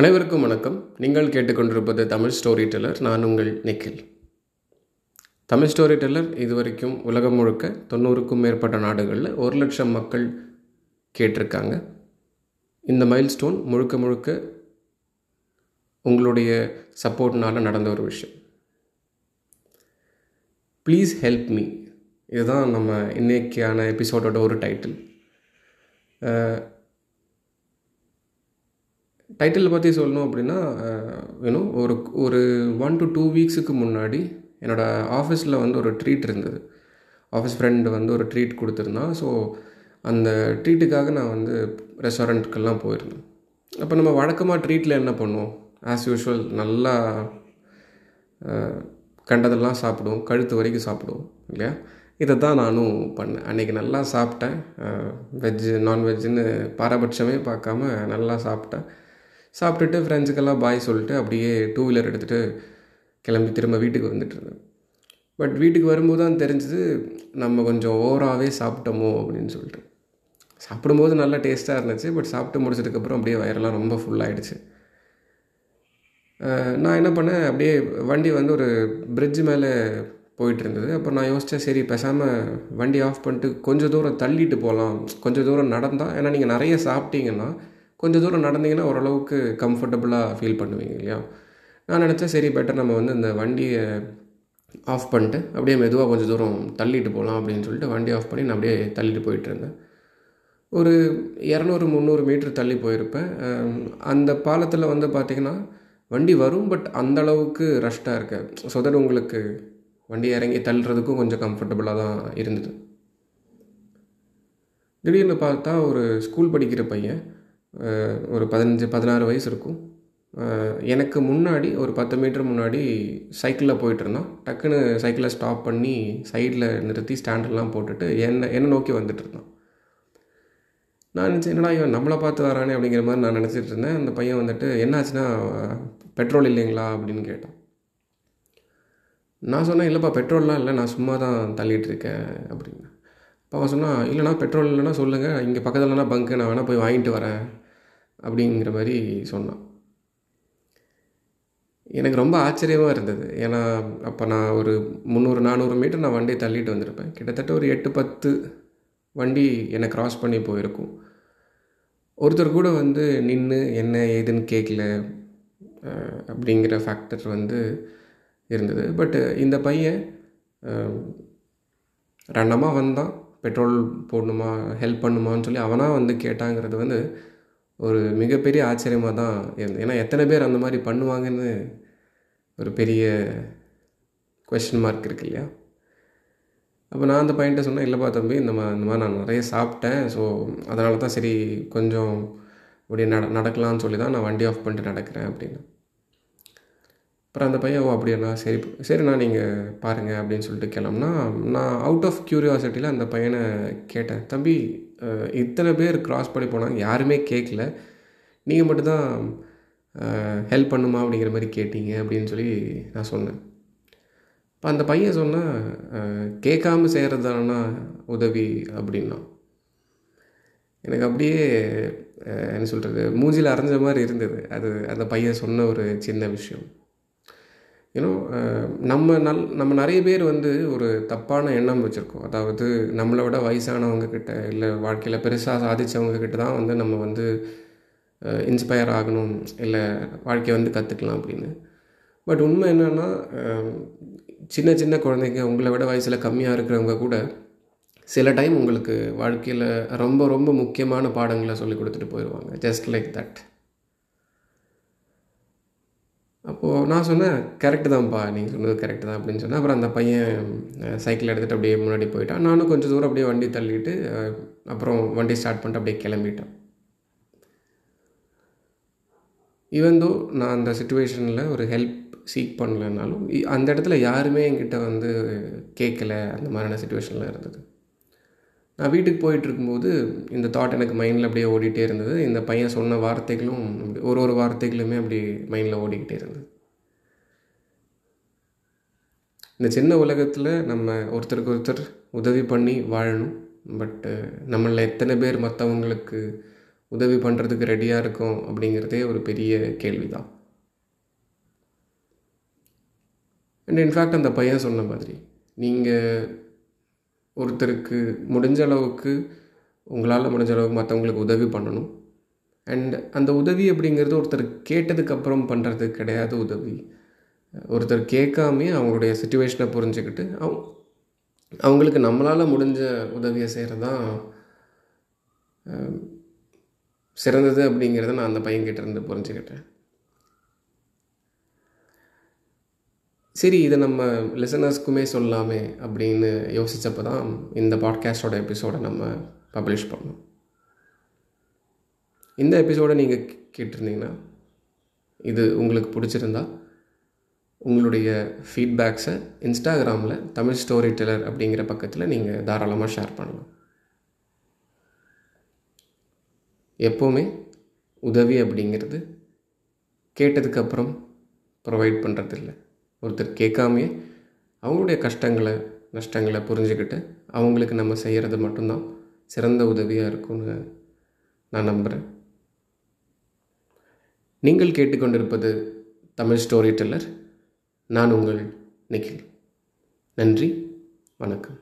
அனைவருக்கும் வணக்கம். நீங்கள் கேட்டுக்கொண்டிருப்பது தமிழ் ஸ்டோரி டெல்லர் நான் உங்கள் நிக்கில். தமிழ் ஸ்டோரி டெல்லர் இதுவரைக்கும் உலகம் முழுக்க தொண்ணூறுக்கும் மேற்பட்ட நாடுகளில் ஒரு லட்சம் மக்கள் கேட்டிருக்காங்க. இந்த மைல்ஸ்டோன் முழுக்க முழுக்க உங்களுடைய சப்போர்ட்னால் நடந்த ஒரு விஷயம். ப்ளீஸ் ஹெல்ப் மீ இதுதான் நம்ம இன்னைக்கான எபிசோடோட ஒரு டைட்டில் டைட்டில் பற்றி சொல்லணும் அப்படின்னா யூனோ ஒரு ஒரு ஒன் டு டூ வீக்ஸுக்கு முன்னாடி என்னோடய ஆஃபீஸில் வந்து ஒரு ட்ரீட் இருந்தது. ஆஃபீஸ் ஃப்ரெண்டு வந்து ஒரு ட்ரீட் கொடுத்துருந்தான் ஸோ அந்த ட்ரீட்டுக்காக நான் வந்து ரெஸ்டாரண்ட்டுக்கெல்லாம் போயிருந்தேன். அப்போ நம்ம வழக்கமாக ட்ரீட்டில் என்ன பண்ணுவோம்? ஆஸ் யூஷுவல் நல்லா கண்டதெல்லாம் சாப்பிடுவோம். கழுத்து வரைக்கும் சாப்பிடுவோம் இல்லையா? இதை தான் நானும் பண்ணேன். அன்றைக்கி நல்லா சாப்பிட்டேன். வெஜ்ஜு நான்வெஜ்ஜுன்னு பாரபட்சமே பார்க்காம நல்லா சாப்பிட்டேன். சாப்பிட்டுட்டு ஃப்ரெண்ட்ஸுக்கெல்லாம் பாய் சொல்லிட்டு அப்படியே டூ வீலர் எடுத்துகிட்டு கிளம்பி திரும்ப வீட்டுக்கு வந்துட்டு இருந்தேன். பட் வீட்டுக்கு வரும்போது தான் தெரிஞ்சது நம்ம கொஞ்சம் ஓவராகவே சாப்பிட்டோமோ அப்படின்னு சொல்லிட்டு. சாப்பிடும்போது நல்லா டேஸ்ட்டாக இருந்துச்சு பட் சாப்பிட்டு முடிச்சதுக்கப்புறம் அப்படியே வயரெல்லாம் ரொம்ப ஃபுல்லாகிடுச்சு நான் என்ன பண்ணேன் அப்படியே வண்டி வந்து ஒரு பிரிட்ஜ் மேலே போயிட்டு இருந்தது. அப்போ நான் யோசித்தேன் சரி பேசாமல் வண்டி ஆஃப் பண்ணிட்டு கொஞ்சம் தூரம் தள்ளிட்டு போகலாம் கொஞ்சம் தூரம் நடந்தால் ஏன்னா நீங்கள் நிறைய சாப்பிட்டீங்கன்னா கொஞ்சம் தூரம் நடந்தீங்கன்னா ஓரளவுக்கு கம்ஃபர்டபுளாக ஃபீல் பண்ணுவீங்க இல்லையா? நான் நினச்சேன் சரி பெட்டர் நம்ம வந்து இந்த வண்டியை ஆஃப் பண்ணிட்டு அப்படியே மெதுவாக கொஞ்சம் தூரம் தள்ளிட்டு போகலாம் அப்படின்னு சொல்லிட்டு வண்டி ஆஃப் பண்ணி நான் அப்படியே தள்ளிட்டு போயிட்டு இருந்தேன். ஒரு இரநூறு முந்நூறு மீட்ரு தள்ளி போயிருப்பேன். அந்த பாலத்தில் வந்து பார்த்திங்கன்னா வண்டி வரும் பட் அந்தளவுக்கு ரஷ்டாக இருக்க. ஸோ தட் உங்களுக்கு வண்டி இறங்கி தள்ளுறதுக்கும் கொஞ்சம் கம்ஃபர்டபுளாக தான் இருந்தது. திடீர்னு பார்த்தா ஒரு ஸ்கூல் படிக்கிற பையன் ஒரு பதினஞ்சு பதினாறு வயசு இருக்கும். எனக்கு முன்னாடி ஒரு பத்து மீட்டர் முன்னாடி சைக்கிளில் போயிட்டுருந்தான் டக்குன்னு சைக்கிளை ஸ்டாப் பண்ணி சைடில் நிறுத்தி ஸ்டாண்டர்லாம் போட்டுட்டு என்னை என்னை நோக்கி வந்துட்டு இருந்தான் நான் நினச்சேன் என்னடா இவன் நம்மளை பார்த்து வரானே? அப்படிங்கிற மாதிரி நான் நினச்சிட்டு இருந்தேன். அந்த பையன் வந்துட்டு என்னாச்சுன்னா பெட்ரோல் இல்லைங்களா? அப்படின்னு கேட்டான். நான் சொன்னேன் இல்லைப்பா பெட்ரோல்லாம் இல்லை. நான் சும்மா தான் தள்ளிட்டு இருக்கேன் அப்படின்னு. அப்போ அவன் இல்லைனா பெட்ரோல் இல்லைனா சொல்லுங்கள் இங்கே பக்கத்துலனா பங்கு நான் வேணால் போய் வாங்கிட்டு வரேன். அப்படிங்கிற மாதிரி சொன்னான். எனக்கு ரொம்ப ஆச்சரியமாக இருந்தது. ஏன்னா அப்போ நான் ஒரு முந்நூறு நானூறு மீட்டர் நான் வண்டியை தள்ளிட்டு வந்திருப்பேன். கிட்டத்தட்ட ஒரு எட்டு பத்து வண்டி என்னை க்ராஸ் பண்ணி போயிருக்கும். ஒருத்தர் கூட வந்து நின்று என்ன ஏதுன்னு கேட்கல அப்படிங்கிற ஃபேக்டர் வந்து இருந்தது. பட்டு இந்த பையன் ரெண்டமாக வந்தான். பெட்ரோல் போடணுமா ஹெல்ப் பண்ணுமான்னு சொல்லி அவனாக வந்து கேட்டாங்கிறது வந்து ஒரு மிகப்பெரிய ஆச்சரியமாக தான் இருந்தது. ஏன்னா எத்தனை பேர் அந்த மாதிரி பண்ணுவாங்கன்னு ஒரு பெரிய கொஷின் மார்க் இருக்கு இல்லையா? அப்போ நான் அந்த பையன்ட்ட சொன்னேன் இல்லைப்பா தம்பி இந்த மா இந்த மாதிரி நான் நிறைய சாப்பிட்டேன் ஸோ அதனால தான் சரி கொஞ்சம் இப்படி நட நடக்கலாம்னு சொல்லி தான் நான் வண்டி ஆஃப் பண்ணிட்டு நடக்கிறேன் அப்படின்னு. அப்புறம் அந்த பையன் ஓ அப்படியா சரி சரிண்ணா நீங்கள் பாருங்கள் அப்படின்னு சொல்லிட்டு கிளம்புனா நான் அவுட் ஆஃப் க்யூரியாசிட்டியில் அந்த பையனை கேட்டேன். தம்பி இத்தனை பேர் க்ராஸ் பண்ணி போனாங்க யாருமே கேட்கல நீங்கள் மட்டும்தான் ஹெல்ப் பண்ணுமா? அப்படிங்கிற மாதிரி கேட்டீங்க அப்படின்னு சொல்லி நான் சொன்னேன். இப்போ அந்த பையன் சொன்னால் கேட்காம செய்கிறது தானே உதவி? அப்படின்னா எனக்கு அப்படியே என்ன சொல்கிறது மூஞ்சில் அரைஞ்ச மாதிரி இருந்தது. அது அந்த பையன் சொன்ன ஒரு சின்ன விஷயம். யூனோ uh, நம்ம நல் நம்ம நிறைய பேர் வந்து ஒரு தப்பான எண்ணம் வச்சுருக்கோம். அதாவது நம்மளை விட வயசானவங்க கிட்ட இல்லை வாழ்க்கையில் பெருசாக சாதித்தவங்க கிட்ட தான் வந்து நம்ம வந்து uh, இன்ஸ்பயர் ஆகணும். இல்லை வாழ்க்கையை வந்து கற்றுக்கலாம் அப்படின்னு. பட் உண்மை என்னென்னா um, சின்ன சின்ன குழந்தைங்க உங்களை விட வயசில் கம்மியாக இருக்கிறவங்க கூட சில டைம் உங்களுக்கு வாழ்க்கையில் ரொம்ப ரொம்ப முக்கியமான பாடங்களை சொல்லி கொடுத்துட்டு போயிடுவாங்க ஜஸ்ட் லைக் தட் அப்போது நான் சொன்னேன் கரெக்டு தான்ப்பா நீங்கள் சொன்னது கரெக்டு தான் அப்படின்னு சொன்னேன். அப்புறம் அந்த பையன் சைக்கிள் எடுத்துகிட்டு அப்படியே முன்னாடி போயிட்டான். நானும் கொஞ்சம் தூரம் அப்படியே வண்டி தள்ளிட்டு அப்புறம் வண்டி ஸ்டார்ட் பண்ணிட்டு அப்படியே கிளம்பிட்டேன். ஈவன் தோ நான் அந்த சுச்சுவேஷனில் ஒரு ஹெல்ப் சீக் பண்ணலைன்னாலும் அந்த இடத்துல யாருமே என்கிட்ட வந்து கேட்கல அந்த மாதிரியான சுச்சுவேஷனில் இருந்தது. நான் வீட்டுக்கு போயிட்டு இருக்கும்போது இந்த தாட் எனக்கு மைண்டில் அப்படியே ஓடிட்டே இருந்தது. இந்த பையன் சொன்ன வார்த்தைகளும் ஒரு ஒரு வார்த்தைகளுமே அப்படி மைண்டில் ஓடிக்கிட்டே இருந்தது. இந்த சின்ன உலகத்தில் நம்ம ஒருத்தருக்கு ஒருத்தர் உதவி பண்ணி வாழணும். பட்டு நம்மளில் எத்தனை பேர் மற்றவங்களுக்கு உதவி பண்ணுறதுக்கு ரெடியாக இருக்கோம் அப்படிங்கிறதே ஒரு பெரிய கேள்வி தான் அண்ட் இன்ஃபேக்ட் அந்த பையன் சொன்ன மாதிரி நீங்கள் ஒருத்தருக்கு முடிஞ்ச அளவுக்கு உங்களால் முடிஞ்ச அளவுக்கு மற்றவங்களுக்கு உதவி பண்ணணும். அண்ட் அந்த உதவி அப்படிங்கிறது ஒருத்தர் கேட்டதுக்கப்புறம் பண்ணுறது கிடையாது உதவி. ஒருத்தர் கேட்காமே அவங்களுடைய சுச்சுவேஷனை புரிஞ்சுக்கிட்டு அவங்க அவங்களுக்கு நம்மளால் முடிஞ்ச உதவியை செய்கிறது தான் சிறந்தது அப்படிங்கிறத நான் அந்த பையன்கிட்ட இருந்து புரிஞ்சுக்கிட்டேன். சரி இதை நம்ம லிசனர்ஸ்க்குமே சொல்லாமே அப்படின்னு யோசித்தப்போ தான் இந்த பாட்காஸ்டோட எபிசோடை நம்ம பப்ளிஷ் பண்ணோம். இந்த எபிசோடை நீங்கள் கேட்டிருந்தீங்கன்னா இது உங்களுக்கு பிடிச்சிருந்தா உங்களுடைய ஃபீட்பேக்ஸை இன்ஸ்டாகிராமில் தமிழ் ஸ்டோரி டெலர் அப்படிங்கிற பக்கத்தில் நீங்கள் தாராளமாக ஷேர் பண்ணலாம் எப்போவுமே உதவி அப்படிங்கிறது கேட்டதுக்கப்புறம் ப்ரொவைட் பண்ணுறதில்ல ஒருத்தர் கேட்காமையே அவங்களுடைய கஷ்டங்களை நஷ்டங்களை புரிஞ்சுக்கிட்டு அவங்களுக்கு நம்ம செய்கிறது மட்டும்தான் சிறந்த உதவியாக இருக்கும்னு நான் நம்புகிறேன் நீங்கள் கேட்டுக்கொண்டிருப்பது தமிழ் ஸ்டோரி டெல்லர் நான் உங்கள் நிখিல் நன்றி. வணக்கம்.